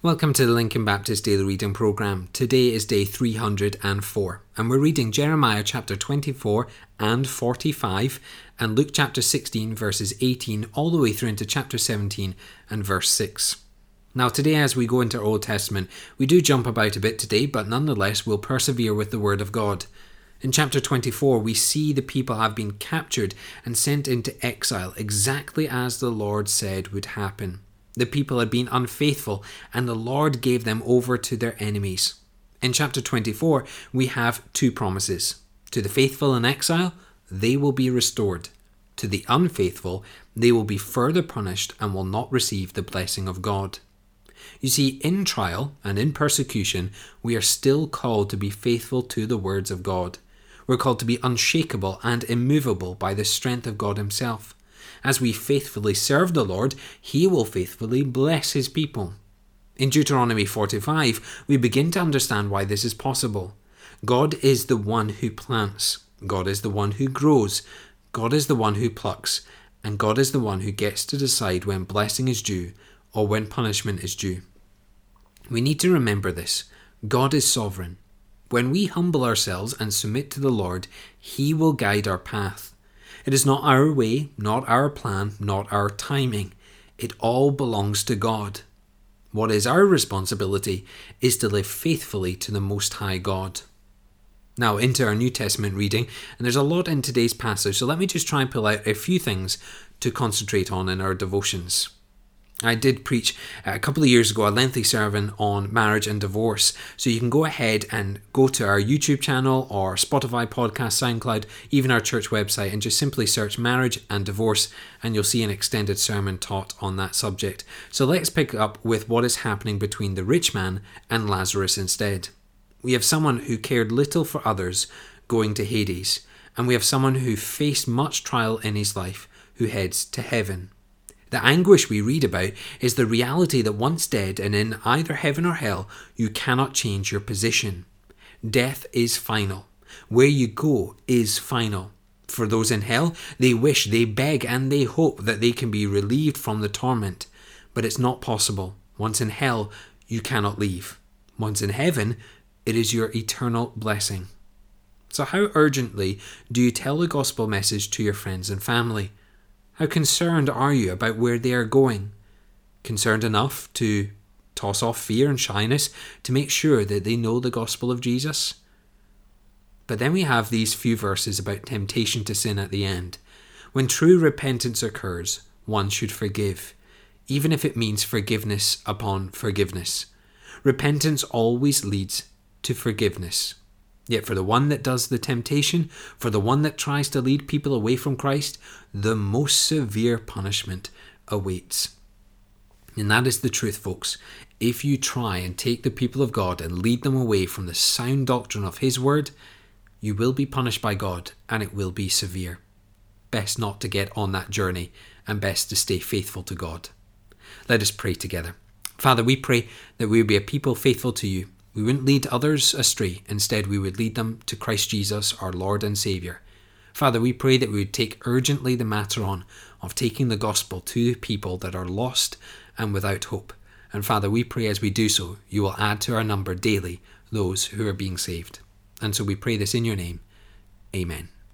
Welcome to the Lincoln Baptist Daily Reading Program. Today is day 304, and we're reading Jeremiah chapter 24 and 45, and Luke chapter 16, verses 18, all the way through into chapter 17 and verse 6. Now, today, as we go into Old Testament, we do jump about a bit today, but nonetheless, we'll persevere with the Word of God. In chapter 24, we see the people have been captured and sent into exile, exactly as the Lord said would happen. The people had been unfaithful, and the Lord gave them over to their enemies. In chapter 24, we have two promises. To the faithful in exile, they will be restored. To the unfaithful, they will be further punished and will not receive the blessing of God. You see, in trial and in persecution, we are still called to be faithful to the words of God. We're called to be unshakable and immovable by the strength of God Himself. As we faithfully serve the Lord, He will faithfully bless His people. In Deuteronomy 45, we begin to understand why this is possible. God is the one who plants, God is the one who grows, God is the one who plucks, and God is the one who gets to decide when blessing is due or when punishment is due. We need to remember this God is sovereign. When we humble ourselves and submit to the Lord, He will guide our path. It is not our way, not our plan, not our timing. It all belongs to God. What is our responsibility is to live faithfully to the Most High God. Now, into our New Testament reading, and there's a lot in today's passage, so let me just try and pull out a few things to concentrate on in our devotions. I did preach uh, a couple of years ago a lengthy sermon on marriage and divorce. So you can go ahead and go to our YouTube channel or Spotify podcast, SoundCloud, even our church website, and just simply search marriage and divorce, and you'll see an extended sermon taught on that subject. So let's pick up with what is happening between the rich man and Lazarus instead. We have someone who cared little for others going to Hades, and we have someone who faced much trial in his life who heads to heaven. The anguish we read about is the reality that once dead and in either heaven or hell, you cannot change your position. Death is final. Where you go is final. For those in hell, they wish, they beg, and they hope that they can be relieved from the torment. But it's not possible. Once in hell, you cannot leave. Once in heaven, it is your eternal blessing. So, how urgently do you tell the gospel message to your friends and family? How concerned are you about where they are going? Concerned enough to toss off fear and shyness to make sure that they know the gospel of Jesus? But then we have these few verses about temptation to sin at the end. When true repentance occurs, one should forgive, even if it means forgiveness upon forgiveness. Repentance always leads to forgiveness. Yet for the one that does the temptation, for the one that tries to lead people away from Christ, the most severe punishment awaits. And that is the truth, folks. If you try and take the people of God and lead them away from the sound doctrine of His Word, you will be punished by God and it will be severe. Best not to get on that journey and best to stay faithful to God. Let us pray together. Father, we pray that we will be a people faithful to you we wouldn't lead others astray. Instead, we would lead them to Christ Jesus, our Lord and Saviour. Father, we pray that we would take urgently the matter on of taking the gospel to people that are lost and without hope. And Father, we pray as we do so, you will add to our number daily those who are being saved. And so we pray this in your name. Amen.